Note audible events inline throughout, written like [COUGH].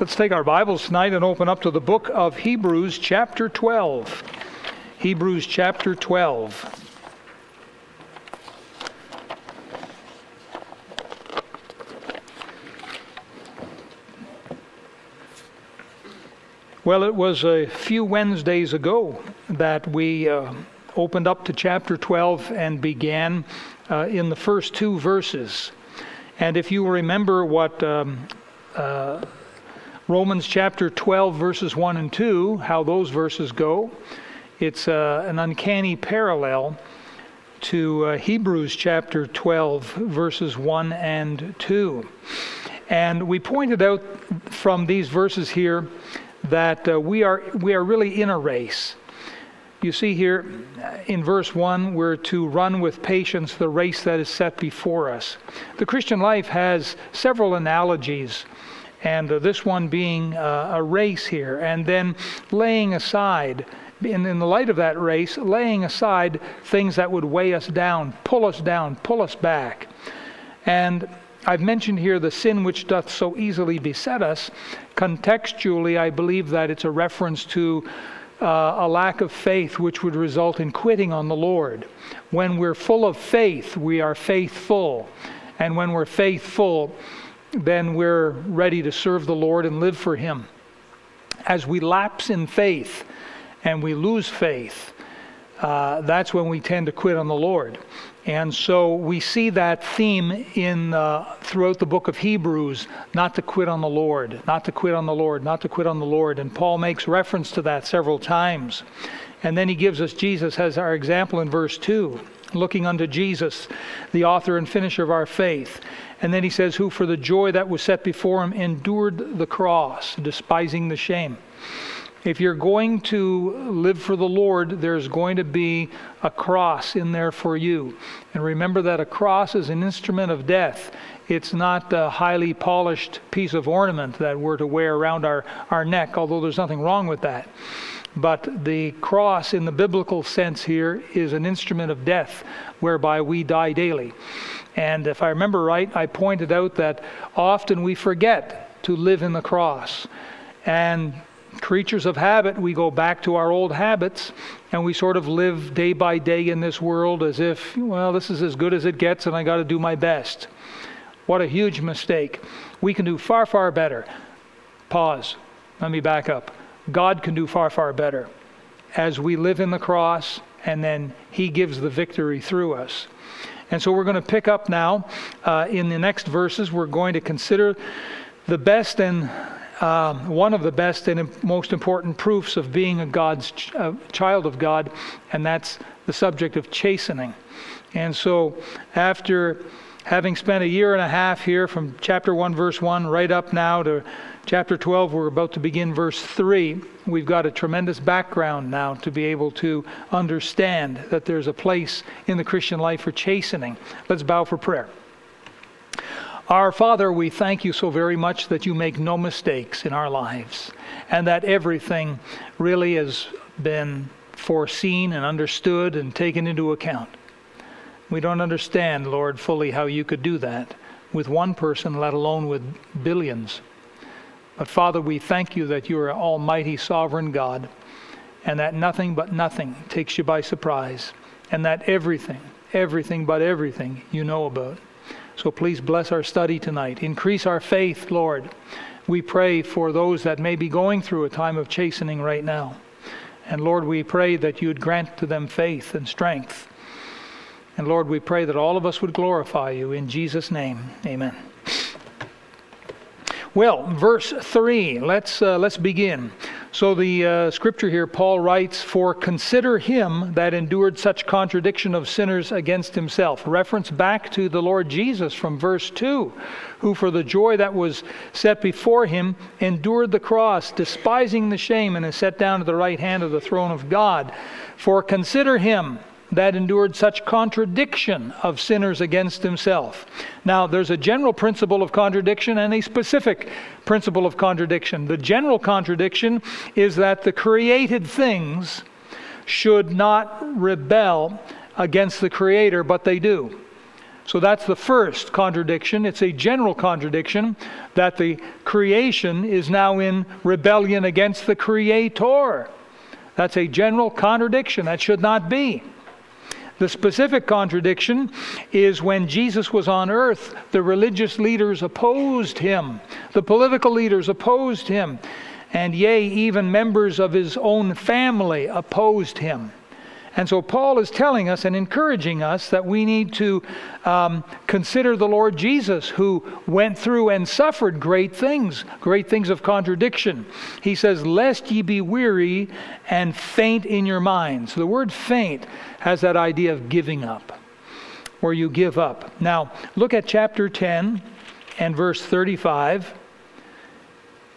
Let's take our Bibles tonight and open up to the book of Hebrews, chapter 12. Hebrews, chapter 12. Well, it was a few Wednesdays ago that we uh, opened up to chapter 12 and began uh, in the first two verses. And if you remember what um, uh, Romans chapter 12, verses 1 and 2, how those verses go, it's uh, an uncanny parallel to uh, Hebrews chapter 12, verses 1 and 2. And we pointed out from these verses here that uh, we, are, we are really in a race. You see here in verse 1, we're to run with patience the race that is set before us. The Christian life has several analogies and uh, this one being uh, a race here, and then laying aside, in, in the light of that race, laying aside things that would weigh us down, pull us down, pull us back. And I've mentioned here the sin which doth so easily beset us. Contextually, I believe that it's a reference to uh, a lack of faith which would result in quitting on the Lord. When we're full of faith, we are faithful. And when we're faithful, then we're ready to serve the Lord and live for Him. As we lapse in faith and we lose faith, uh, that's when we tend to quit on the Lord. And so we see that theme in uh, throughout the book of Hebrews, not to quit on the Lord, not to quit on the Lord, not to quit on the Lord. And Paul makes reference to that several times. And then he gives us Jesus as our example in verse 2, looking unto Jesus, the author and finisher of our faith. And then he says, Who for the joy that was set before him endured the cross, despising the shame. If you're going to live for the Lord, there's going to be a cross in there for you. And remember that a cross is an instrument of death. It's not a highly polished piece of ornament that we're to wear around our, our neck, although there's nothing wrong with that. But the cross, in the biblical sense here, is an instrument of death whereby we die daily. And if I remember right, I pointed out that often we forget to live in the cross. And creatures of habit, we go back to our old habits and we sort of live day by day in this world as if, well, this is as good as it gets and I got to do my best. What a huge mistake. We can do far, far better. Pause. Let me back up. God can do far, far better as we live in the cross and then He gives the victory through us. And so we're going to pick up now uh, in the next verses. We're going to consider the best and uh, one of the best and most important proofs of being a God's ch- uh, child of God, and that's the subject of chastening. And so, after having spent a year and a half here from chapter 1, verse 1, right up now to chapter 12, we're about to begin verse 3. We've got a tremendous background now to be able to understand that there's a place in the Christian life for chastening. Let's bow for prayer. Our Father, we thank you so very much that you make no mistakes in our lives and that everything really has been foreseen and understood and taken into account. We don't understand, Lord, fully how you could do that with one person, let alone with billions. But Father, we thank you that you are Almighty Sovereign God and that nothing but nothing takes you by surprise and that everything, everything but everything you know about. So please bless our study tonight. Increase our faith, Lord. We pray for those that may be going through a time of chastening right now. And Lord, we pray that you'd grant to them faith and strength and Lord, we pray that all of us would glorify you in Jesus' name. Amen. Well, verse 3, let's, uh, let's begin. So, the uh, scripture here, Paul writes, For consider him that endured such contradiction of sinners against himself. Reference back to the Lord Jesus from verse 2, who for the joy that was set before him endured the cross, despising the shame, and is set down at the right hand of the throne of God. For consider him that endured such contradiction of sinners against himself. Now, there's a general principle of contradiction and a specific principle of contradiction. The general contradiction is that the created things should not rebel against the Creator, but they do. So that's the first contradiction. It's a general contradiction that the creation is now in rebellion against the Creator. That's a general contradiction. That should not be. The specific contradiction is when Jesus was on earth, the religious leaders opposed him, the political leaders opposed him, and yea, even members of his own family opposed him. And so Paul is telling us and encouraging us that we need to um, consider the Lord Jesus, who went through and suffered great things, great things of contradiction. He says, Lest ye be weary and faint in your minds. So the word faint has that idea of giving up, where you give up. Now, look at chapter 10 and verse 35.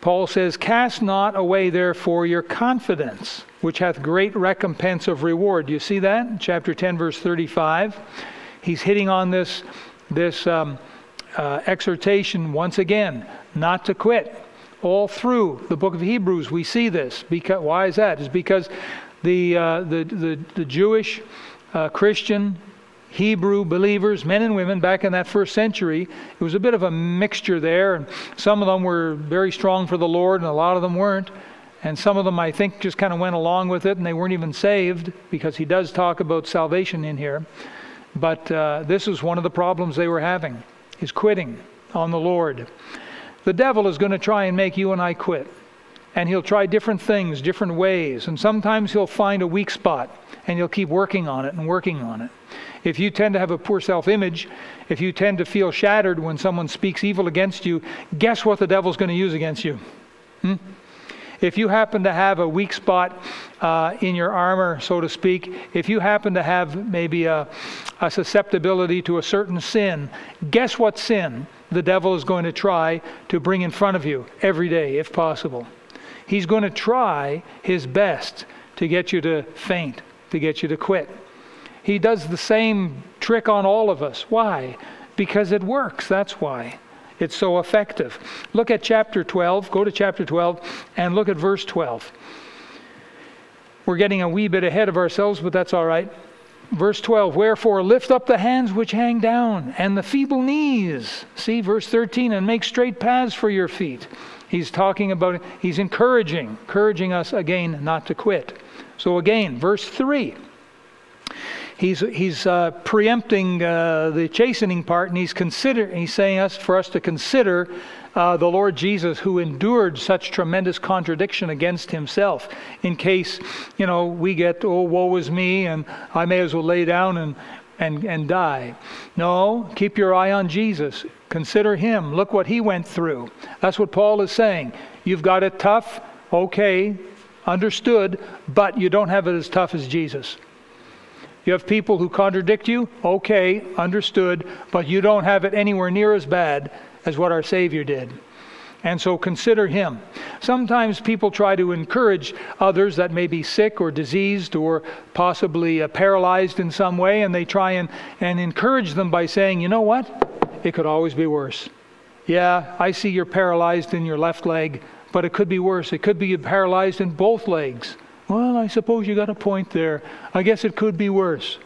Paul says, Cast not away therefore your confidence which hath great recompense of reward. Do you see that? Chapter 10, verse 35. He's hitting on this, this um, uh, exhortation once again, not to quit. All through the book of Hebrews, we see this. Because, why is that? It's because the, uh, the, the, the, Jewish, uh, Christian, Hebrew believers, men and women back in that first century, it was a bit of a mixture there. And some of them were very strong for the Lord, and a lot of them weren't. And some of them, I think, just kind of went along with it and they weren't even saved because he does talk about salvation in here. But uh, this is one of the problems they were having, is quitting on the Lord. The devil is going to try and make you and I quit. And he'll try different things, different ways. And sometimes he'll find a weak spot and he'll keep working on it and working on it. If you tend to have a poor self image, if you tend to feel shattered when someone speaks evil against you, guess what the devil's going to use against you? Hmm? If you happen to have a weak spot uh, in your armor, so to speak, if you happen to have maybe a, a susceptibility to a certain sin, guess what sin the devil is going to try to bring in front of you every day, if possible? He's going to try his best to get you to faint, to get you to quit. He does the same trick on all of us. Why? Because it works, that's why. It's so effective. Look at chapter 12. Go to chapter 12 and look at verse 12. We're getting a wee bit ahead of ourselves, but that's all right. Verse 12, wherefore lift up the hands which hang down and the feeble knees. See, verse 13, and make straight paths for your feet. He's talking about, he's encouraging, encouraging us again not to quit. So again, verse 3 he's, he's uh, preempting uh, the chastening part, and he's, consider, he's saying us for us to consider uh, the Lord Jesus who endured such tremendous contradiction against himself in case, you know, we get, oh, woe is me, and I may as well lay down and, and, and die. No, keep your eye on Jesus. Consider him. Look what he went through. That's what Paul is saying. You've got it tough, okay, understood, but you don't have it as tough as Jesus. You have people who contradict you, okay, understood, but you don't have it anywhere near as bad as what our Savior did. And so consider him. Sometimes people try to encourage others that may be sick or diseased or possibly uh, paralyzed in some way, and they try and, and encourage them by saying, you know what? It could always be worse. Yeah, I see you're paralyzed in your left leg, but it could be worse. It could be paralyzed in both legs. Well, I suppose you got a point there. I guess it could be worse.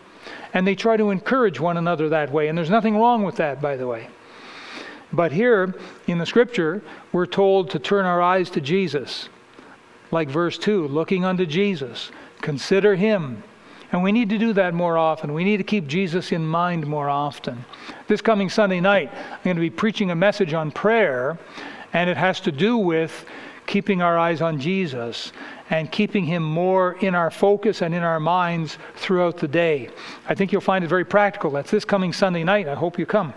And they try to encourage one another that way. And there's nothing wrong with that, by the way. But here in the scripture, we're told to turn our eyes to Jesus. Like verse 2, looking unto Jesus. Consider him. And we need to do that more often. We need to keep Jesus in mind more often. This coming Sunday night, I'm going to be preaching a message on prayer, and it has to do with keeping our eyes on Jesus and keeping Him more in our focus and in our minds throughout the day. I think you'll find it very practical. That's this coming Sunday night. I hope you come.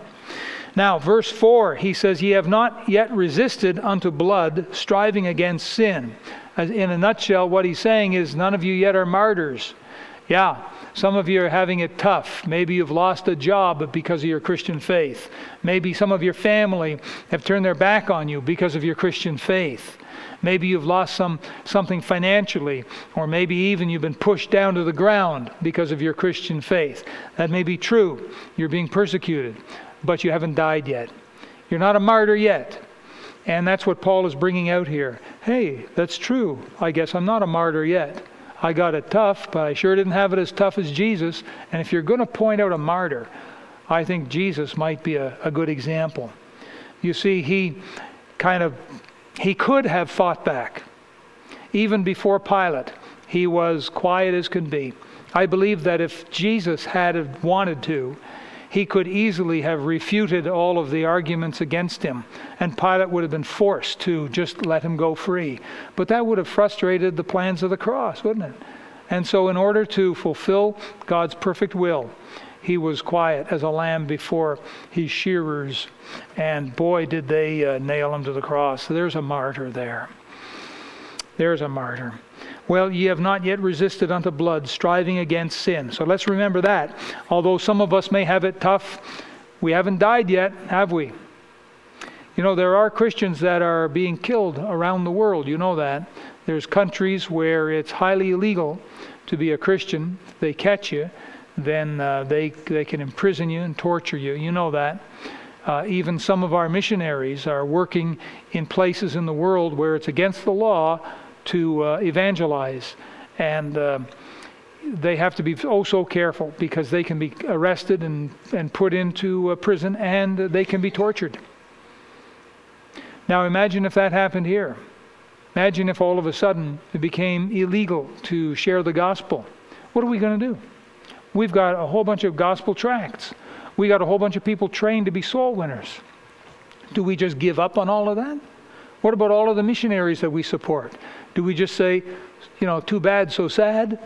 Now, verse 4, he says, Ye have not yet resisted unto blood, striving against sin. In a nutshell, what he's saying is, None of you yet are martyrs. Yeah, some of you are having it tough. Maybe you've lost a job because of your Christian faith. Maybe some of your family have turned their back on you because of your Christian faith. Maybe you've lost some, something financially, or maybe even you've been pushed down to the ground because of your Christian faith. That may be true. You're being persecuted, but you haven't died yet. You're not a martyr yet. And that's what Paul is bringing out here. Hey, that's true. I guess I'm not a martyr yet. I got it tough, but I sure didn't have it as tough as Jesus. And if you're going to point out a martyr, I think Jesus might be a, a good example. You see, he kind of he could have fought back. Even before Pilate, he was quiet as could be. I believe that if Jesus had wanted to, he could easily have refuted all of the arguments against him, and Pilate would have been forced to just let him go free. But that would have frustrated the plans of the cross, wouldn't it? And so, in order to fulfill God's perfect will, he was quiet as a lamb before his shearers. And boy, did they uh, nail him to the cross. There's a martyr there. There's a martyr. Well, ye have not yet resisted unto blood, striving against sin. So let's remember that. Although some of us may have it tough, we haven't died yet, have we? You know, there are Christians that are being killed around the world. You know that. There's countries where it's highly illegal to be a Christian. They catch you, then uh, they, they can imprison you and torture you. You know that. Uh, even some of our missionaries are working in places in the world where it's against the law to uh, evangelize. And uh, they have to be oh so careful because they can be arrested and, and put into prison and they can be tortured. Now imagine if that happened here. Imagine if all of a sudden it became illegal to share the gospel. What are we going to do? We've got a whole bunch of gospel tracts. We got a whole bunch of people trained to be soul winners. Do we just give up on all of that? What about all of the missionaries that we support? Do we just say, you know, too bad, so sad?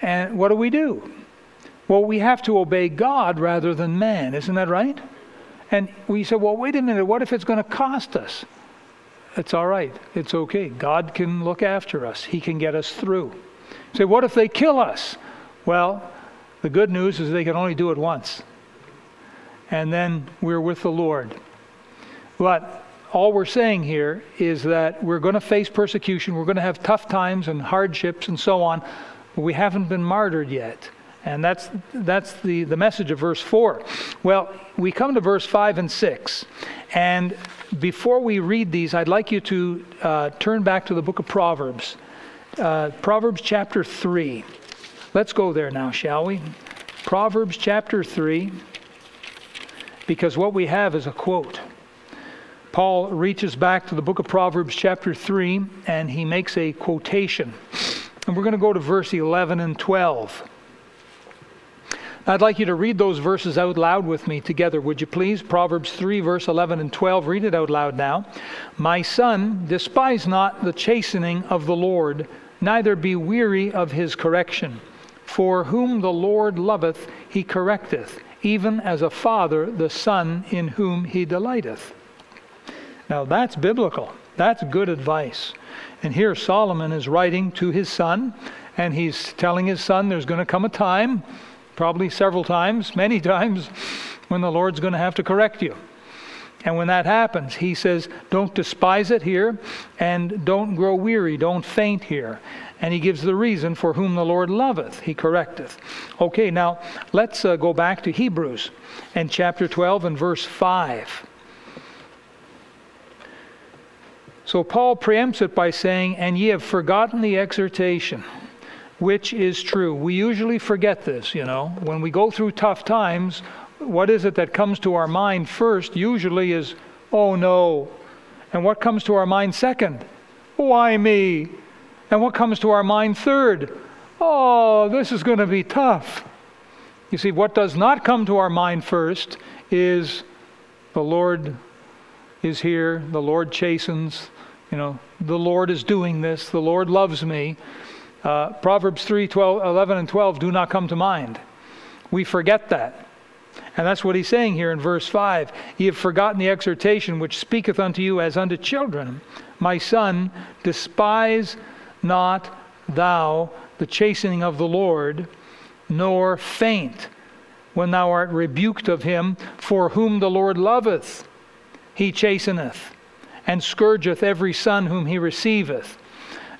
And what do we do? Well, we have to obey God rather than man, isn't that right? And we say, well, wait a minute, what if it's going to cost us? It's all right. It's okay. God can look after us, He can get us through. say, what if they kill us? Well, the good news is they can only do it once. And then we're with the Lord. But all we're saying here is that we're going to face persecution, we're going to have tough times and hardships and so on, we haven't been martyred yet. And that's, that's the, the message of verse 4. Well, we come to verse 5 and 6. And before we read these, I'd like you to uh, turn back to the book of Proverbs. Uh, Proverbs chapter 3. Let's go there now, shall we? Proverbs chapter 3, because what we have is a quote. Paul reaches back to the book of Proverbs, chapter 3, and he makes a quotation. And we're going to go to verse 11 and 12. I'd like you to read those verses out loud with me together, would you please? Proverbs 3, verse 11 and 12. Read it out loud now. My son, despise not the chastening of the Lord, neither be weary of his correction. For whom the Lord loveth, he correcteth, even as a father the son in whom he delighteth. Now that's biblical. That's good advice. And here Solomon is writing to his son, and he's telling his son there's going to come a time, probably several times, many [LAUGHS] times, when the Lord's going to have to correct you. And when that happens, he says, don't despise it here, and don't grow weary, don't faint here. And he gives the reason for whom the Lord loveth, he correcteth. Okay, now let's uh, go back to Hebrews and chapter 12 and verse 5. So Paul preempts it by saying, And ye have forgotten the exhortation, which is true. We usually forget this, you know. When we go through tough times, what is it that comes to our mind first? Usually is, oh no. And what comes to our mind second? Why me? And what comes to our mind third? Oh, this is going to be tough. You see, what does not come to our mind first is the Lord is here, the Lord chastens, you know, the Lord is doing this, the Lord loves me. Uh, Proverbs 3 12, 11 and 12 do not come to mind. We forget that. And that's what he's saying here in verse 5. Ye have forgotten the exhortation which speaketh unto you as unto children. My son, despise not thou the chastening of the Lord, nor faint when thou art rebuked of him, for whom the Lord loveth, he chasteneth and scourgeth every son whom he receiveth.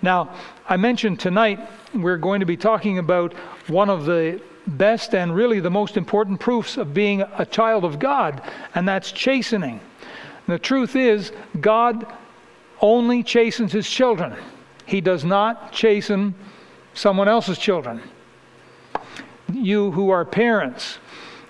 Now, I mentioned tonight we're going to be talking about one of the best and really the most important proofs of being a child of God, and that's chastening. the truth is, God only chastens his children, he does not chasten someone else's children. You who are parents,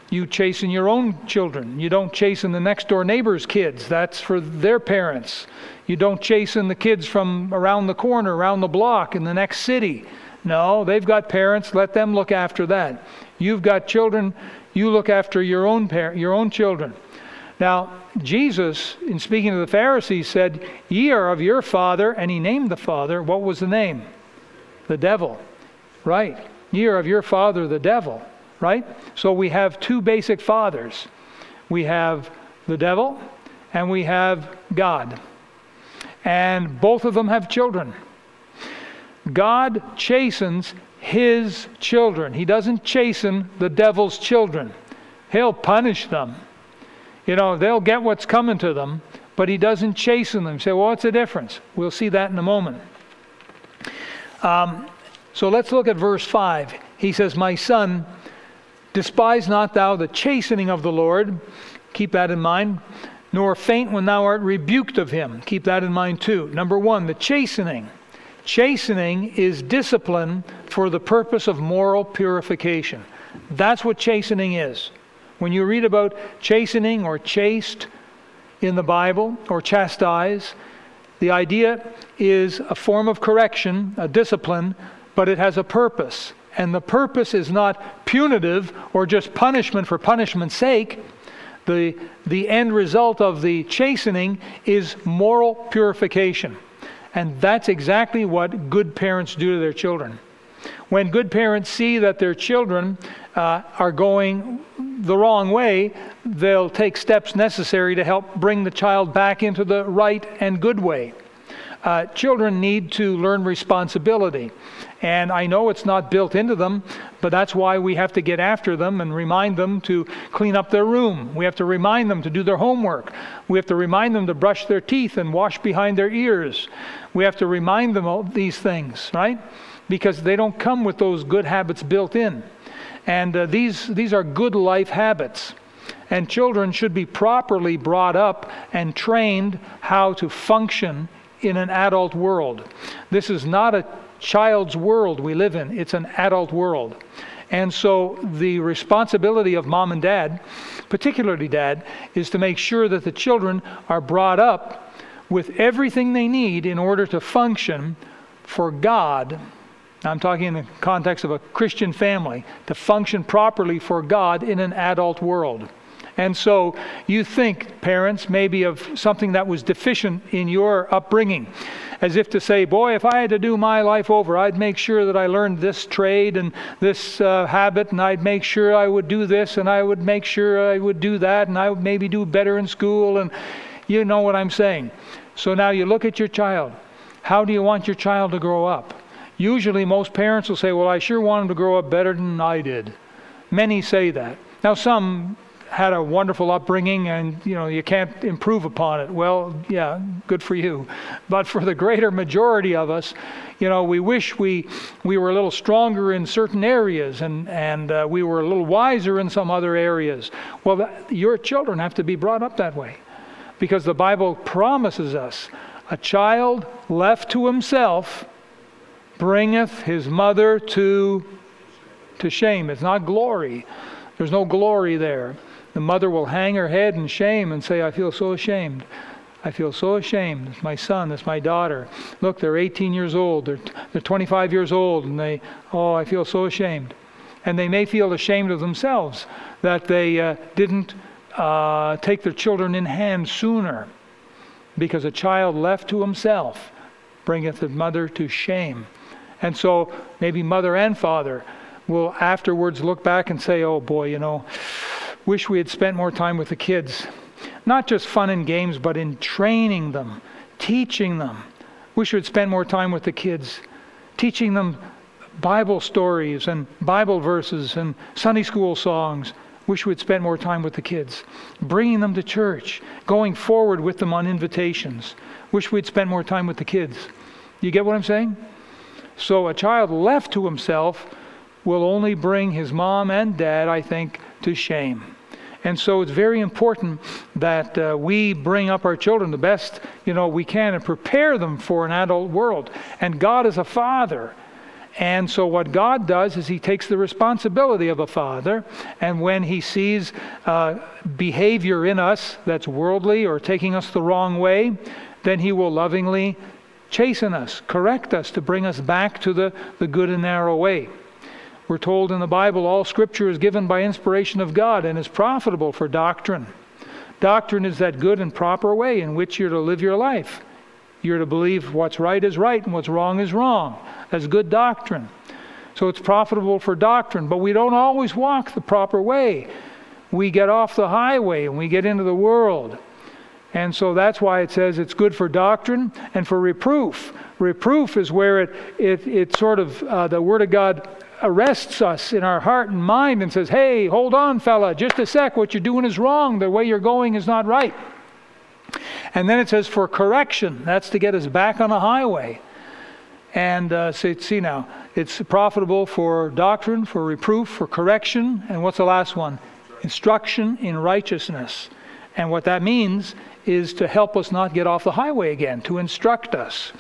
You chasten your own children. You don't chasten the next door neighbor's kids. That's for their parents. You don't chasten the kids from around the corner, around the block, in the next city. No, they've got parents. Let them look after that. You've got children. You look after your own par- your own children. Now, Jesus, in speaking to the Pharisees, said, Ye are of your father, and he named the father. What was the name? The devil. Right. Ye are of your father, the devil. Right? So we have two basic fathers we have the devil, and we have God. And both of them have children. God chastens his children. He doesn't chasten the devil's children. He'll punish them. You know, they'll get what's coming to them, but he doesn't chasten them. Say, well, what's the difference? We'll see that in a moment. Um, so let's look at verse 5. He says, My son, despise not thou the chastening of the Lord. Keep that in mind. Nor faint when thou art rebuked of him. Keep that in mind too. Number one, the chastening. Chastening is discipline for the purpose of moral purification. That's what chastening is. When you read about chastening or chaste in the Bible or chastise, the idea is a form of correction, a discipline, but it has a purpose. And the purpose is not punitive or just punishment for punishment's sake. The, the end result of the chastening is moral purification. And that's exactly what good parents do to their children. When good parents see that their children uh, are going the wrong way, they'll take steps necessary to help bring the child back into the right and good way. Uh, children need to learn responsibility. And I know it's not built into them, but that's why we have to get after them and remind them to clean up their room. We have to remind them to do their homework. We have to remind them to brush their teeth and wash behind their ears. We have to remind them of these things, right? Because they don't come with those good habits built in. And uh, these, these are good life habits. And children should be properly brought up and trained how to function in an adult world. This is not a child's world we live in, it's an adult world. And so the responsibility of mom and dad, particularly dad, is to make sure that the children are brought up with everything they need in order to function for God I'm talking in the context of a Christian family, to function properly for God in an adult world. And so you think, parents, maybe of something that was deficient in your upbringing, as if to say, Boy, if I had to do my life over, I'd make sure that I learned this trade and this uh, habit, and I'd make sure I would do this, and I would make sure I would do that, and I would maybe do better in school. And you know what I'm saying. So now you look at your child. How do you want your child to grow up? Usually, most parents will say, Well, I sure want them to grow up better than I did. Many say that. Now, some had a wonderful upbringing and you know you can't improve upon it well yeah good for you but for the greater majority of us you know we wish we we were a little stronger in certain areas and and uh, we were a little wiser in some other areas well that, your children have to be brought up that way because the bible promises us a child left to himself bringeth his mother to, to shame. It's not glory. There's no glory there. The mother will hang her head in shame and say, I feel so ashamed. I feel so ashamed. It's my son, it's my daughter. Look, they're 18 years old, they're, they're 25 years old, and they, oh, I feel so ashamed. And they may feel ashamed of themselves that they uh, didn't uh, take their children in hand sooner because a child left to himself bringeth his mother to shame. And so maybe mother and father will afterwards look back and say, oh boy, you know, wish we had spent more time with the kids. Not just fun and games, but in training them, teaching them. Wish we had spent more time with the kids, teaching them Bible stories and Bible verses and Sunday school songs. Wish we'd spent more time with the kids, bringing them to church, going forward with them on invitations. Wish we'd spent more time with the kids. You get what I'm saying? So a child left to himself will only bring his mom and dad, I think, to shame. And so it's very important that uh, we bring up our children the best you know we can and prepare them for an adult world. And God is a father, And so, what God does is He takes the responsibility of a father, and when He sees uh, behavior in us that's worldly or taking us the wrong way, then He will lovingly chasten us, correct us to bring us back to the, the good and narrow way. We're told in the Bible all scripture is given by inspiration of God and is profitable for doctrine. Doctrine is that good and proper way in which you're to live your life. You're to believe what's right is right and what's wrong is wrong. That's good doctrine. So it's profitable for doctrine, but we don't always walk the proper way. We get off the highway and we get into the world. And so that's why it says it's good for doctrine and for reproof. Reproof is where it, it, it sort of, uh, the Word of God arrests us in our heart and mind and says, hey, hold on, fella, just a sec, what you're doing is wrong. The way you're going is not right. And then it says for correction, that's to get us back on the highway. And uh, see, see now, it's profitable for doctrine, for reproof, for correction, and what's the last one? Instruction in righteousness. And what that means is to help us not get off the highway again, to instruct us.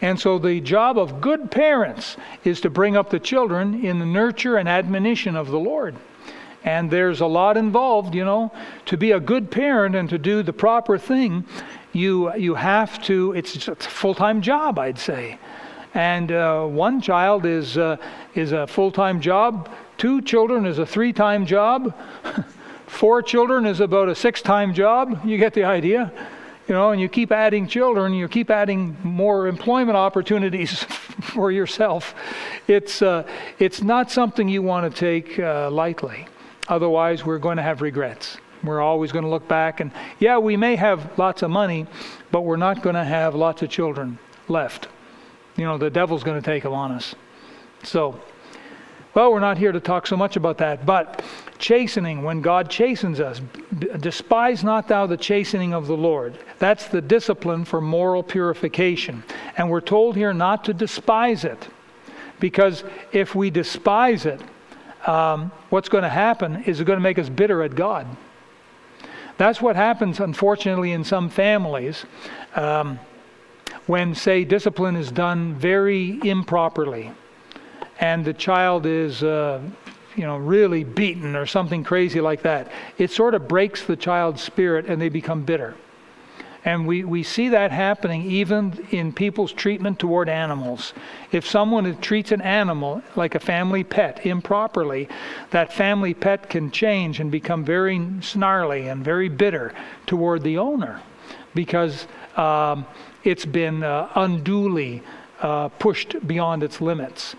And so the job of good parents is to bring up the children in the nurture and admonition of the Lord. And there's a lot involved, you know. To be a good parent and to do the proper thing, you, you have to, it's, a full time job, I'd say. And uh, one child is, uh, is a full time job, two children is a three time job, [LAUGHS] four children is about a six time job. You get the idea you know, and you keep adding children, you keep adding more employment opportunities [LAUGHS] for yourself. It's, uh, it's not something you want to take uh, lightly. Otherwise, we're going to have regrets. We're always going to look back and, yeah, we may have lots of money, but we're not going to have lots of children left. You know, the devil's going to take them on us. So, well, we're not here to talk so much about that, but chastening, when God chastens us, despise not thou the chastening of the Lord. That's the discipline for moral purification. And we're told here not to despise it, because if we despise it, um, what's going to happen is it's going to make us bitter at God. That's what happens, unfortunately, in some families um, when, say, discipline is done very improperly and the child is uh, you know, really beaten or something crazy like that, it sort of breaks the child's spirit and they become bitter. And we, we see that happening even in people's treatment toward animals. If someone treats an animal like a family pet improperly, that family pet can change and become very snarly and very bitter toward the owner because um, it's been uh, unduly uh, pushed beyond its limits.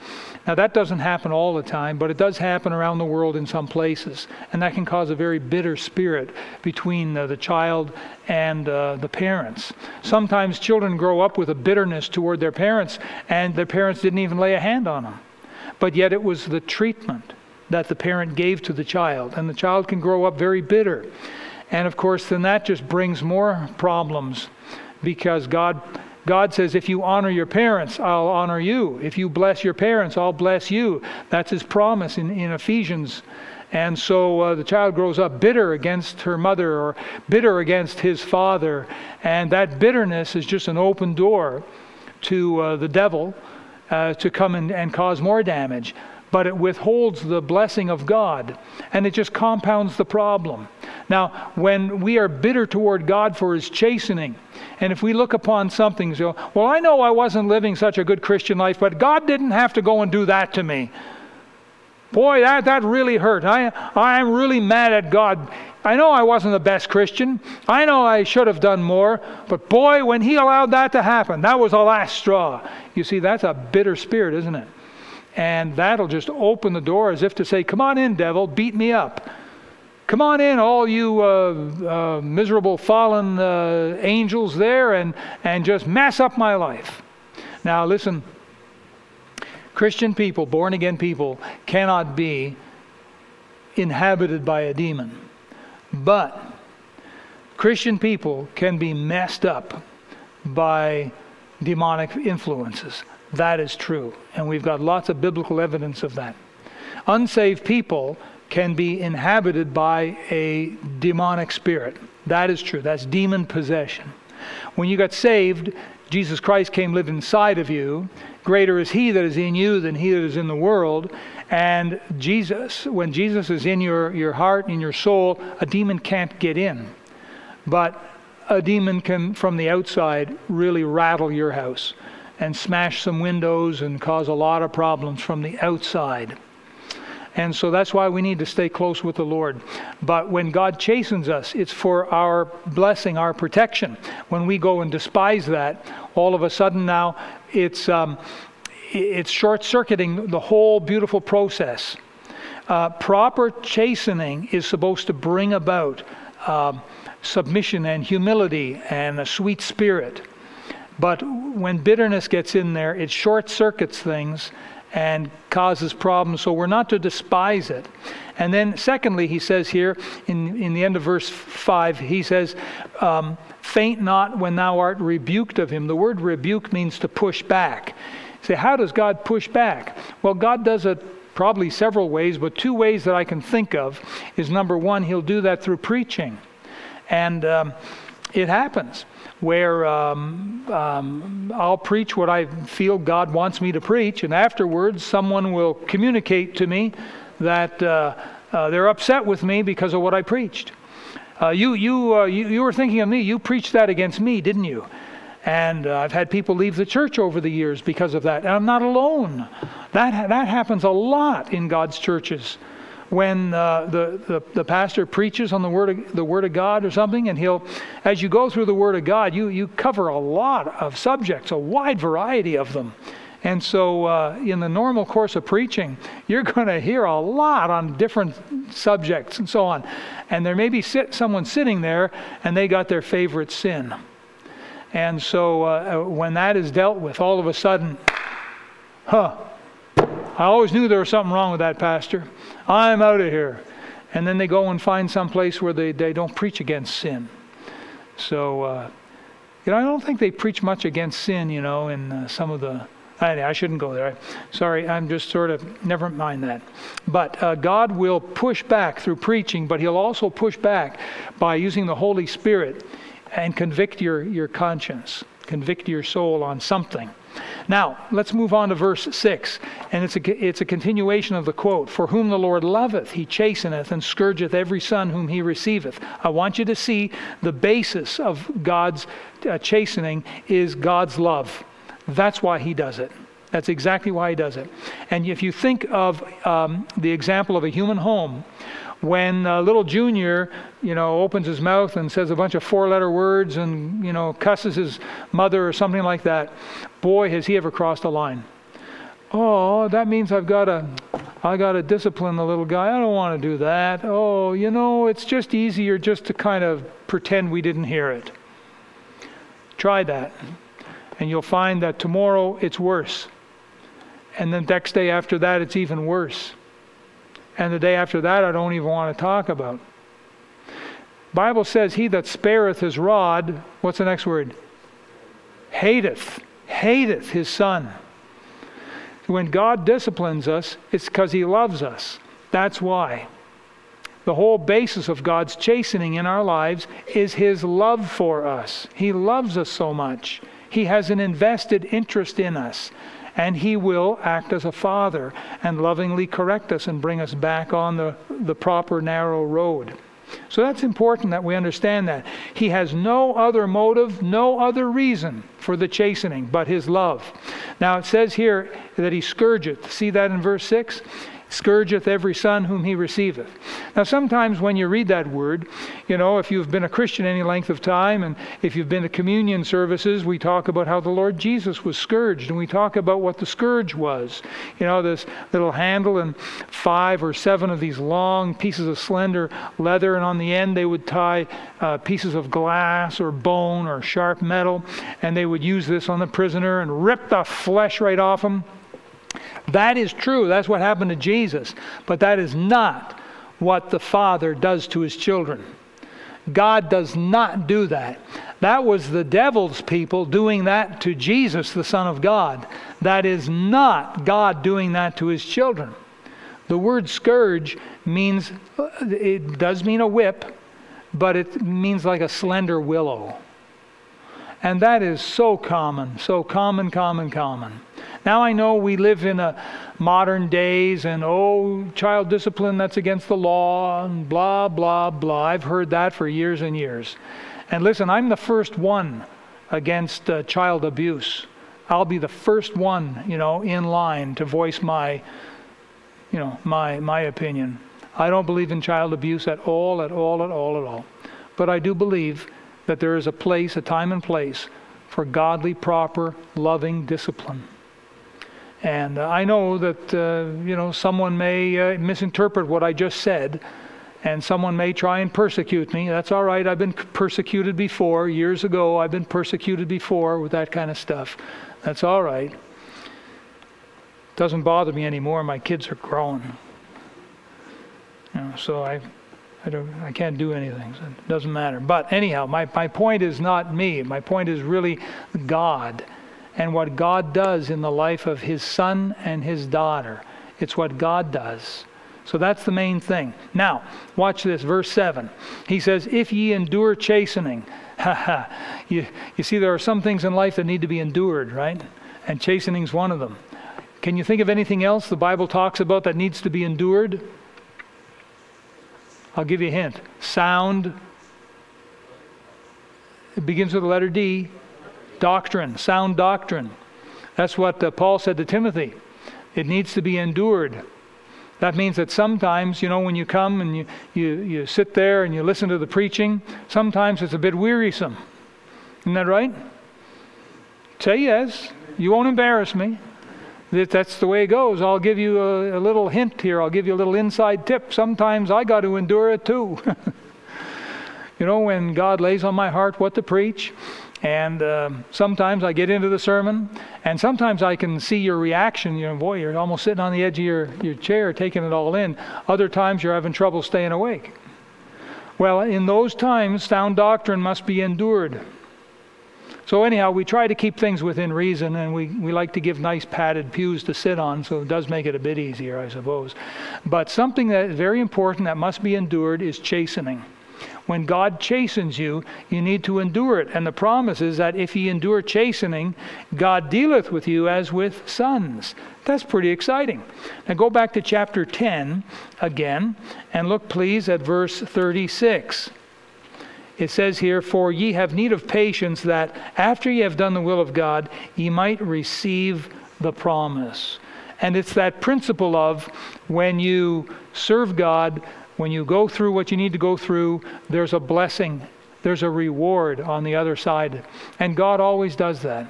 Now, that doesn't happen all the time, but it does happen around the world in some places. And that can cause a very bitter spirit between the child and uh, the parents. Sometimes children grow up with a bitterness toward their parents, and their parents didn't even lay a hand on them. But yet, it was the treatment that the parent gave to the child. And the child can grow up very bitter. And of course, then that just brings more problems because God God says, if you honor your parents, I'll honor you. If you bless your parents, I'll bless you. That's his promise in, in Ephesians. And so uh, the child grows up bitter against her mother or bitter against his father. And that bitterness is just an open door to uh, the devil uh, to come in and cause more damage. But it withholds the blessing of God and it just compounds the problem. Now, when we are bitter toward God for his chastening, and if we look upon something, so, well, I know I wasn't living such a good Christian life, but God didn't have to go and do that to me. Boy, that, that really hurt. I, I'm really mad at God. I know I wasn't the best Christian. I know I should have done more. But boy, when He allowed that to happen, that was the last straw. You see, that's a bitter spirit, isn't it? And that'll just open the door as if to say, Come on in, devil, beat me up. Come on in, all you uh, uh, miserable fallen uh, angels there, and, and just mess up my life. Now, listen Christian people, born again people, cannot be inhabited by a demon. But Christian people can be messed up by demonic influences. That is true. And we've got lots of biblical evidence of that. Unsaved people can be inhabited by a demonic spirit. That is true. That's demon possession. When you got saved, Jesus Christ came live inside of you. Greater is he that is in you than he that is in the world. And Jesus, when Jesus is in your, your heart and in your soul, a demon can't get in. But a demon can, from the outside, really rattle your house and smash some windows and cause a lot of problems from the outside. And so that's why we need to stay close with the Lord. But when God chastens us, it's for our blessing, our protection. When we go and despise that, all of a sudden now it's, um, it's short circuiting the whole beautiful process. Uh, proper chastening is supposed to bring about uh, submission and humility and a sweet spirit. But when bitterness gets in there, it short circuits things and causes problems. So we're not to despise it. And then, secondly, he says here in, in the end of verse 5, he says, um, Faint not when thou art rebuked of him. The word rebuke means to push back. say, how does God push back? Well, God does it probably several ways, but two ways that I can think of is number one, he'll do that through preaching. And um, it happens where um, um, I'll preach what I feel God wants me to preach, and afterwards someone will communicate to me that uh, uh, they're upset with me because of what I preached. Uh, you, you, uh, you, you were thinking of me. You preached that against me, didn't you? And uh, I've had people leave the church over the years because of that. And I'm not alone. That, that happens a lot in God's churches when uh, the, the, the, pastor preaches on the word, of, the word of God or something, and he'll, as you go through the Word of God, you, you cover a lot of subjects, a wide variety of them. And so, uh, in the normal course of preaching, you're going to hear a lot on different subjects and so on. And there may be sit, someone sitting there and they got their favorite sin. And so, uh, when that is dealt with, all of a sudden, huh, I always knew there was something wrong with that pastor. I'm out of here. And then they go and find some place where they, they don't preach against sin. So, uh, you know, I don't think they preach much against sin, you know, in uh, some of the. I, shouldn't go there. Sorry, I'm just sort of, never mind that. But uh, God will push back through preaching, but He'll also push back by using the Holy Spirit and convict your, your conscience, convict your soul on something. Now, let's move on to verse 6. And it's a, it's a continuation of the quote For whom the Lord loveth, he chasteneth, and scourgeth every son whom he receiveth. I want you to see the basis of God's uh, chastening is God's love. That's why he does it. That's exactly why he does it. And if you think of um, the example of a human home, when uh, little Junior, you know, opens his mouth and says a bunch of four-letter words and you know cusses his mother or something like that, boy, has he ever crossed a line. Oh, that means I've got to, I got to discipline the little guy. I don't want to do that. Oh, you know, it's just easier just to kind of pretend we didn't hear it. Try that, and you'll find that tomorrow it's worse, and the next day after that it's even worse and the day after that I don't even want to talk about. Bible says, He that spareth his rod, what's the next word? Hateth, hateth his son. When God disciplines us, it's because He loves us. That's why. The whole basis of God's chastening in our lives is His love for us. He loves us so much. He has an invested interest in us and He will act as a father and lovingly correct us and bring us back on the, the proper narrow road. So that's important that we understand that. He has no other motive, no other reason for the chastening but His love. Now it says here that He scourgeth. See that in verse 6? Scourgeth every son whom he receiveth. Now, sometimes when you read that word, you know, if you've been a Christian any length of time and if you've been to communion services, we talk about how the Lord Jesus was scourged and we talk about what the scourge was. You know, this little handle and five or seven of these long pieces of slender leather, and on the end they would tie uh, pieces of glass or bone or sharp metal, and they would use this on the prisoner and rip the flesh right off him. That is true. That's what happened to Jesus. But that is not what the Father does to his children. God does not do that. That was the devil's people doing that to Jesus, the Son of God. That is not God doing that to his children. The word scourge means, it does mean a whip, but it means like a slender willow. And that is so common, so common, common, common. Now I know we live in a modern days and oh, child discipline that's against the law and blah, blah, blah. I've heard that for years and years. And listen, I'm the first one against uh, child abuse. I'll be the first one, you know, in line to voice my, you know, my my opinion. I don't believe in child abuse at all, at all, at all, at all. But I do believe that there is a place, a time and place for godly, proper, loving discipline. And uh, I know that, uh, you know, someone may uh, misinterpret what I just said, and someone may try and persecute me. That's all right. I've been persecuted before. Years ago, I've been persecuted before with that kind of stuff. That's all right. Doesn't bother me anymore. My kids are grown. You know, so I, I, don't, I can't do anything. So it doesn't matter. But anyhow, my, my point is not me. My point is really God and what God does in the life of his son and his daughter. It's what God does. So that's the main thing. Now, watch this, verse 7. He says, If ye endure chastening, [LAUGHS] you, you see, there are some things in life that need to be endured, right? And chastening's one of them. Can you think of anything else the Bible talks about that needs to be endured? I'll give you a hint. Sound. It begins with the letter D doctrine, sound doctrine. That's what uh, Paul said to Timothy. It needs to be endured. That means that sometimes, you know, when you come and you, you, you sit there and you listen to the preaching, sometimes it's a bit wearisome. Isn't that right? Say yes. You won't embarrass me. That's the way it goes. I'll give you a, a little hint here. I'll give you a little inside tip. Sometimes I got to endure it too. [LAUGHS] you know, when God lays on my heart what to preach, and uh, sometimes I get into the sermon, and sometimes I can see your reaction. You know, boy, you're almost sitting on the edge of your, your chair taking it all in. Other times you're having trouble staying awake. Well, in those times, sound doctrine must be endured. So, anyhow, we try to keep things within reason, and we, we like to give nice padded pews to sit on, so it does make it a bit easier, I suppose. But something that is very important that must be endured is chastening. When God chastens you, you need to endure it. And the promise is that if ye endure chastening, God dealeth with you as with sons. That's pretty exciting. Now go back to chapter 10 again and look, please, at verse 36. It says here, For ye have need of patience, that after ye have done the will of God, ye might receive the promise. And it's that principle of when you serve God, when you go through what you need to go through, there's a blessing, there's a reward on the other side. And God always does that.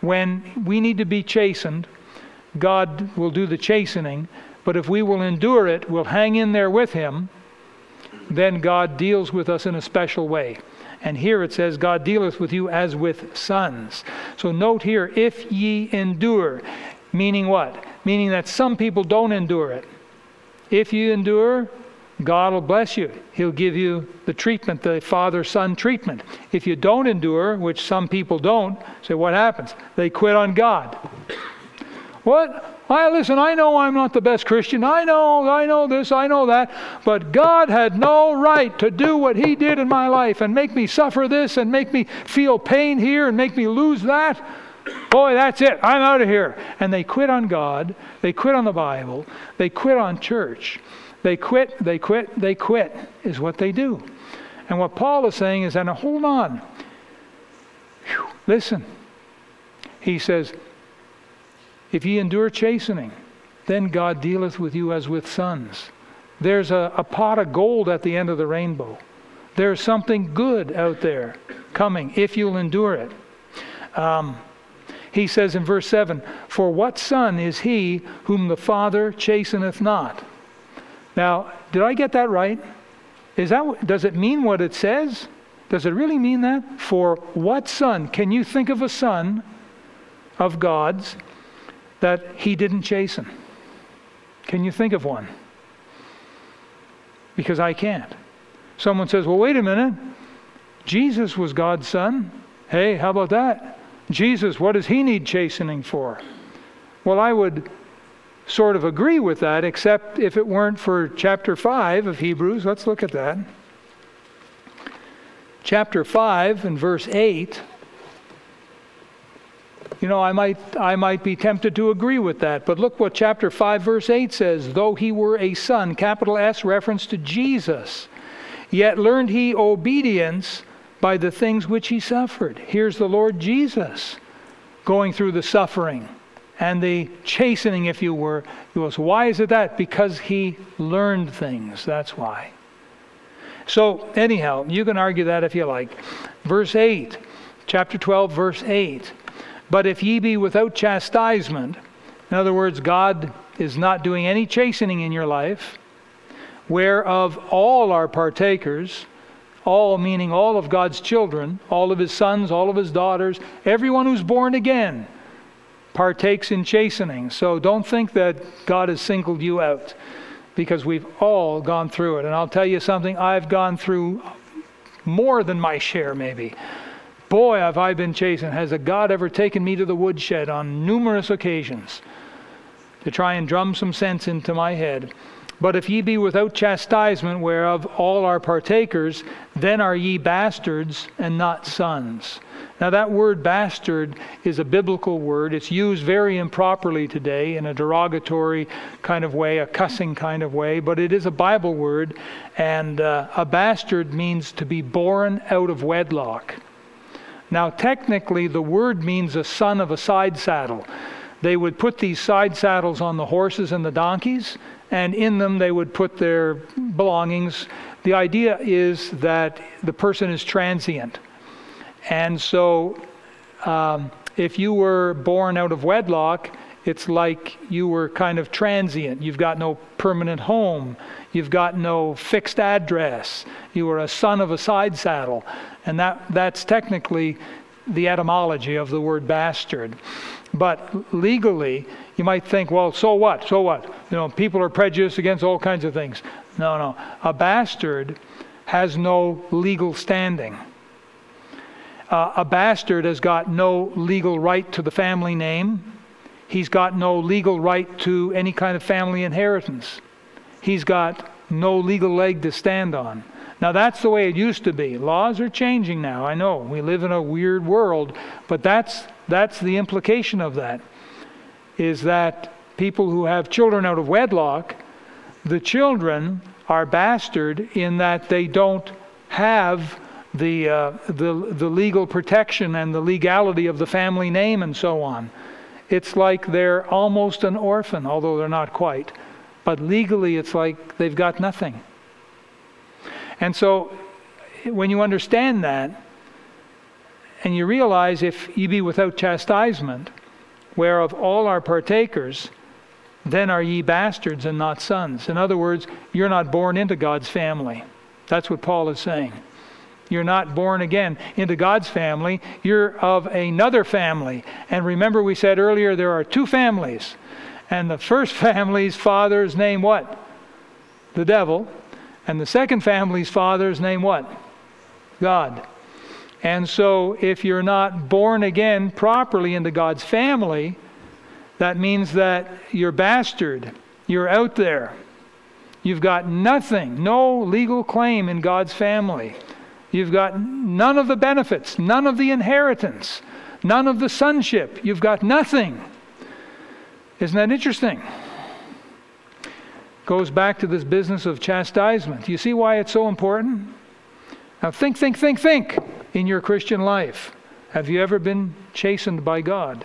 When we need to be chastened, God will do the chastening, but if we will endure it, we'll hang in there with Him, then God deals with us in a special way. And here it says, God dealeth with you as with sons. So note here, if ye endure, meaning what? Meaning that some people don't endure it. If you endure, God will bless you. He'll give you the treatment, the father son treatment. If you don't endure, which some people don't, say, what happens? They quit on God. What? I listen, I know I'm not the best Christian. I know, I know this, I know that. But God had no right to do what He did in my life and make me suffer this and make me feel pain here and make me lose that. Boy, that's it. I'm out of here. And they quit on God. They quit on the Bible. They quit on church. They quit, they quit, they quit, is what they do. And what Paul is saying is, and hold on. Whew, listen. He says, If ye endure chastening, then God dealeth with you as with sons. There's a, a pot of gold at the end of the rainbow. There's something good out there coming if you'll endure it. Um, he says in verse 7 For what son is he whom the Father chasteneth not? Now, did I get that right? Is that does it mean what it says? Does it really mean that? For what son? Can you think of a son of God's that he didn't chasten? Can you think of one? Because I can't. Someone says, well, wait a minute. Jesus was God's son. Hey, how about that? Jesus, what does he need chastening for? Well, I would sort of agree with that, except if it weren't for chapter 5 of Hebrews. Let's look at that. Chapter 5 and verse 8. You know, I might, I might be tempted to agree with that. But look what chapter 5, verse 8 says though he were a son, capital S, reference to Jesus, yet learned he obedience by the things which he suffered. Here's the Lord Jesus going through the suffering and the chastening, if you were. Goes, Why is it that? Because he learned things. That's why. So, anyhow, you can argue that if you like. Verse 8, chapter 12, verse 8. But if ye be without chastisement, in other words, God is not doing any chastening in your life, whereof all are partakers, all meaning all of God's children, all of his sons, all of his daughters, everyone who's born again partakes in chastening. So don't think that God has singled you out because we've all gone through it. And I'll tell you something, I've gone through more than my share, maybe. Boy, have I been chastened. Has a God ever taken me to the woodshed on numerous occasions to try and drum some sense into my head? But if ye be without chastisement, whereof all are partakers, then are ye bastards and not sons. Now, that word bastard is a biblical word. It's used very improperly today in a derogatory kind of way, a cussing kind of way, but it is a Bible word. And uh, a bastard means to be born out of wedlock. Now, technically, the word means a son of a side saddle. They would put these side saddles on the horses and the donkeys, and in them they would put their belongings. The idea is that the person is transient. And so, um, if you were born out of wedlock, it's like you were kind of transient. You've got no permanent home. You've got no fixed address. You were a son of a side saddle. And that, that's technically the etymology of the word bastard. But legally, you might think, well, so what? So what? You know, people are prejudiced against all kinds of things. No, no. A bastard has no legal standing. Uh, a bastard has got no legal right to the family name. He's got no legal right to any kind of family inheritance. He's got no legal leg to stand on. Now, that's the way it used to be. Laws are changing now. I know. We live in a weird world, but that's, that's the implication of that. Is that people who have children out of wedlock, the children are bastard in that they don't have the, uh, the, the legal protection and the legality of the family name and so on. It's like they're almost an orphan, although they're not quite. But legally, it's like they've got nothing. And so, when you understand that, and you realize if ye be without chastisement, whereof all are partakers, then are ye bastards and not sons. In other words, you're not born into God's family. That's what Paul is saying. You're not born again into God's family. You're of another family. And remember, we said earlier there are two families. And the first [LAUGHS] family's father's name what? The devil. And the second family's father's name what? God. And so if you're not born again properly into God's family, that means that you're bastard. You're out there. You've got nothing, no legal claim in God's family. You've got none of the benefits, none of the inheritance, none of the sonship. You've got nothing. Isn't that interesting? Goes back to this business of chastisement. You see why it's so important? Now, think, think, think, think in your Christian life. Have you ever been chastened by God?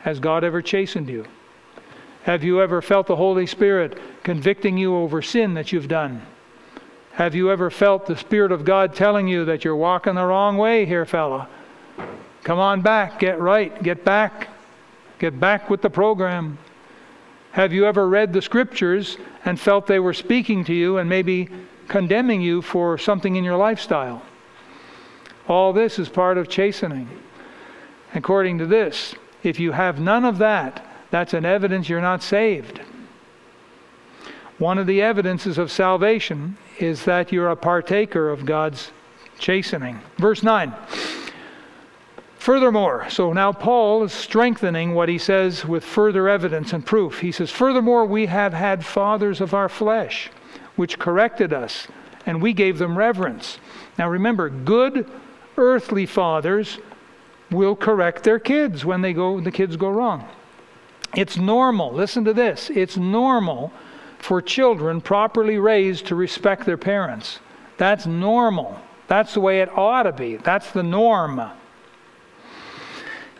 Has God ever chastened you? Have you ever felt the Holy Spirit convicting you over sin that you've done? Have you ever felt the Spirit of God telling you that you're walking the wrong way here, fella? Come on back, get right, get back, get back with the program. Have you ever read the scriptures and felt they were speaking to you and maybe condemning you for something in your lifestyle? All this is part of chastening. According to this, if you have none of that, that's an evidence you're not saved. One of the evidences of salvation is that you're a partaker of God's chastening. Verse 9. Furthermore, so now Paul is strengthening what he says with further evidence and proof. He says, Furthermore, we have had fathers of our flesh, which corrected us, and we gave them reverence. Now remember, good earthly fathers will correct their kids when they go the kids go wrong. It's normal. Listen to this. It's normal for children properly raised to respect their parents. That's normal. That's the way it ought to be. That's the norm.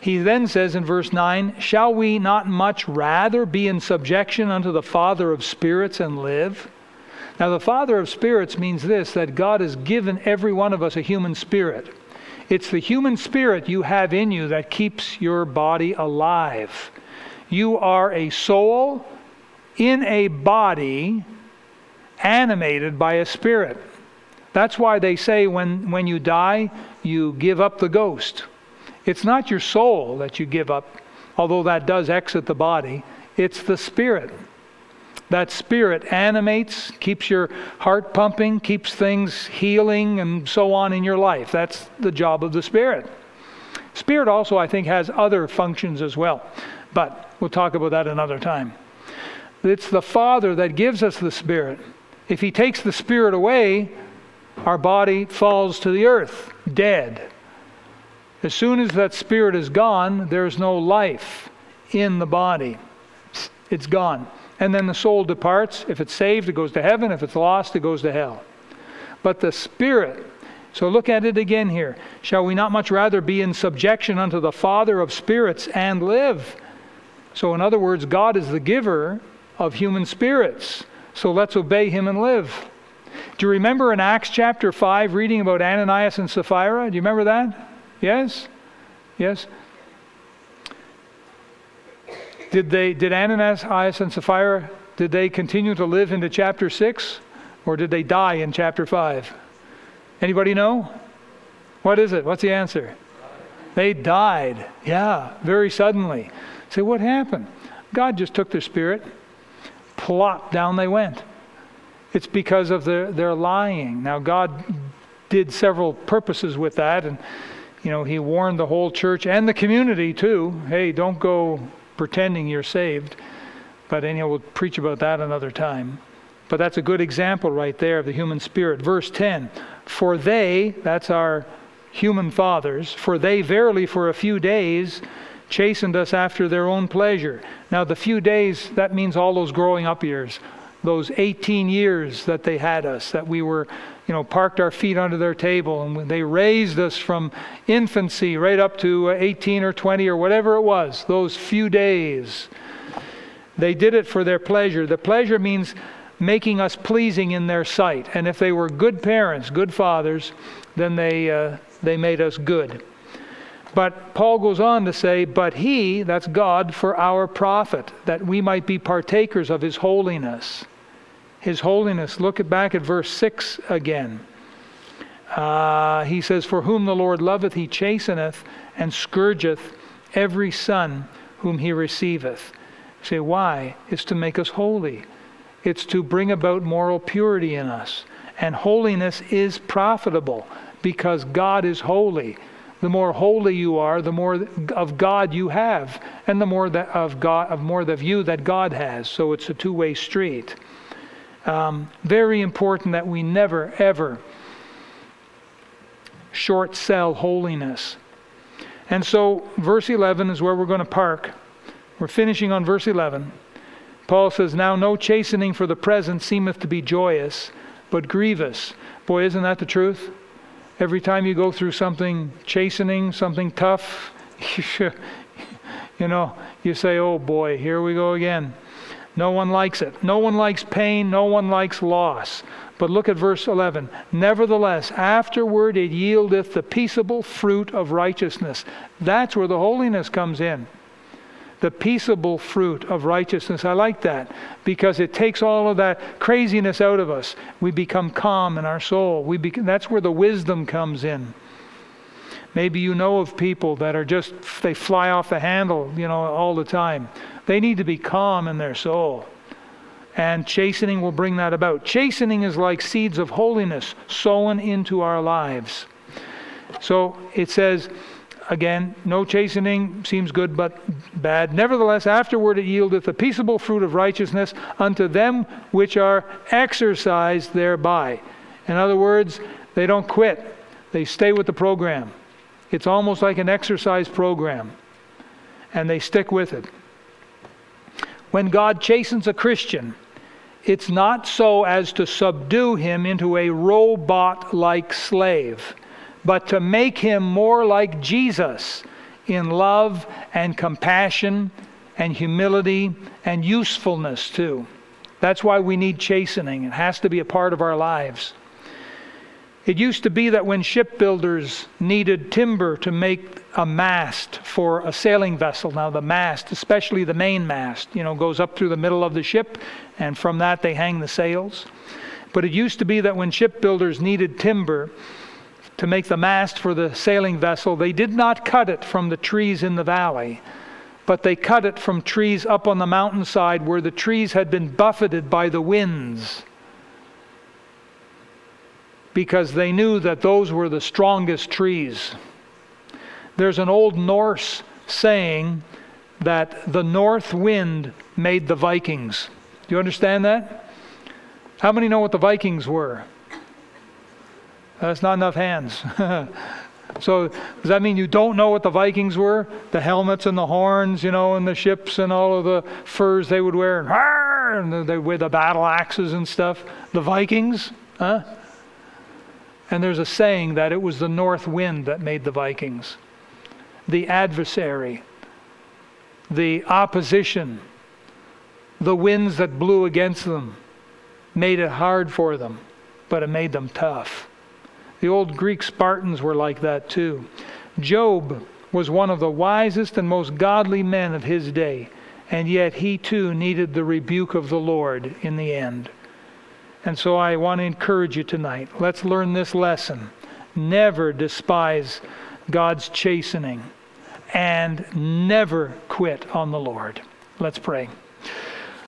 He then says in verse 9, Shall we not much rather be in subjection unto the Father of spirits and live? Now, the Father of spirits means this that God has given every one of us a human spirit. It's the human spirit you have in you that keeps your body alive. You are a soul in a body animated by a spirit. That's why they say when, when you die, you give up the ghost. It's not your soul that you give up, although that does exit the body, it's the spirit. That spirit animates, keeps your heart pumping, keeps things healing, and so on in your life. That's the job of the spirit. Spirit also, I think, has other functions as well, but we'll talk about that another time. It's the Father that gives us the Spirit. If He takes the Spirit away, our body falls to the earth, dead. As soon as that Spirit is gone, there's no life in the body. It's gone. And then the soul departs. If it's saved, it goes to heaven. If it's lost, it goes to hell. But the Spirit, so look at it again here. Shall we not much rather be in subjection unto the Father of spirits and live? So, in other words, God is the giver of human spirits. So let's obey him and live. Do you remember in Acts chapter 5 reading about Ananias and Sapphira? Do you remember that? Yes? Yes? Did they did Ananias and Sapphira did they continue to live into chapter 6 or did they die in chapter 5? Anybody know? What is it? What's the answer? They died. Yeah, very suddenly. Say, what happened? God just took their spirit plop, down they went. It's because of their, their lying. Now, God did several purposes with that, and you know, He warned the whole church and the community too. Hey, don't go pretending you're saved. But anyhow, we'll preach about that another time. But that's a good example right there of the human spirit. Verse 10 For they, that's our human fathers, for they verily for a few days chastened us after their own pleasure. Now, the few days, that means all those growing up years, those 18 years that they had us, that we were, you know, parked our feet under their table, and they raised us from infancy right up to 18 or 20 or whatever it was, those few days. They did it for their pleasure. The pleasure means making us pleasing in their sight. And if they were good parents, good fathers, then they, uh, they made us good. But Paul goes on to say, But he, that's God, for our profit, that we might be partakers of his holiness. His holiness. Look back at verse 6 again. Uh, he says, For whom the Lord loveth, he chasteneth and scourgeth every son whom he receiveth. You say, why? It's to make us holy, it's to bring about moral purity in us. And holiness is profitable because God is holy. The more holy you are, the more of God you have, and the more of God, of more of you that God has. So it's a two-way street. Um, very important that we never ever short sell holiness. And so, verse 11 is where we're going to park. We're finishing on verse 11. Paul says, Now no chastening for the present seemeth to be joyous, but grievous. Boy, isn't that the truth? Every time you go through something chastening, something tough, [LAUGHS] you know, you say, oh boy, here we go again. No one likes it. No one likes pain. No one likes loss. But look at verse 11. Nevertheless, afterward it yieldeth the peaceable fruit of righteousness. That's where the holiness comes in the peaceable fruit of righteousness. I like that because it takes all of that craziness out of us. We become calm in our soul. We be, that's where the wisdom comes in. Maybe you know of people that are just, they fly off the handle, you know, all the time. They need to be calm in their soul. And chastening will bring that about. Chastening is like seeds of holiness sown into our lives. So it says, Again, no chastening seems good but bad. Nevertheless, afterward it yieldeth the peaceable fruit of righteousness unto them which are exercised thereby. In other words, they don't quit, they stay with the program. It's almost like an exercise program, and they stick with it. When God chastens a Christian, it's not so as to subdue him into a robot like slave, but to make him more like Jesus in love and compassion and humility and usefulness too. That's why we need chastening. It has to be a part of our lives. It used to be that when shipbuilders needed timber to make a mast for a sailing vessel, now the mast, especially the main mast, you know, goes up through the middle of the ship, and from that they hang the sails. But it used to be that when shipbuilders needed timber to make the mast for the sailing vessel, they did not cut it from the trees in the valley, but they cut it from trees up on the mountainside where the trees had been buffeted by the winds because they knew that those were the strongest trees. There's an old Norse saying that the north wind made the Vikings. Do you understand that? How many know what the Vikings were? That's not enough hands. [LAUGHS] so does that mean you don't know what the Vikings were? The helmets and the horns, you know, and the ships and all of the furs they would wear, and, [LAUGHS] they with the battle axes and stuff. The Vikings, huh? And there's a saying that it was the north wind that made the Vikings. The adversary, the opposition, the winds that blew against them made it hard for them, but it made them tough. The old Greek Spartans were like that too. Job was one of the wisest and most godly men of his day, and yet he too needed the rebuke of the Lord in the end. And so I want to encourage you tonight. Let's learn this lesson. Never despise God's chastening and never quit on the Lord. Let's pray.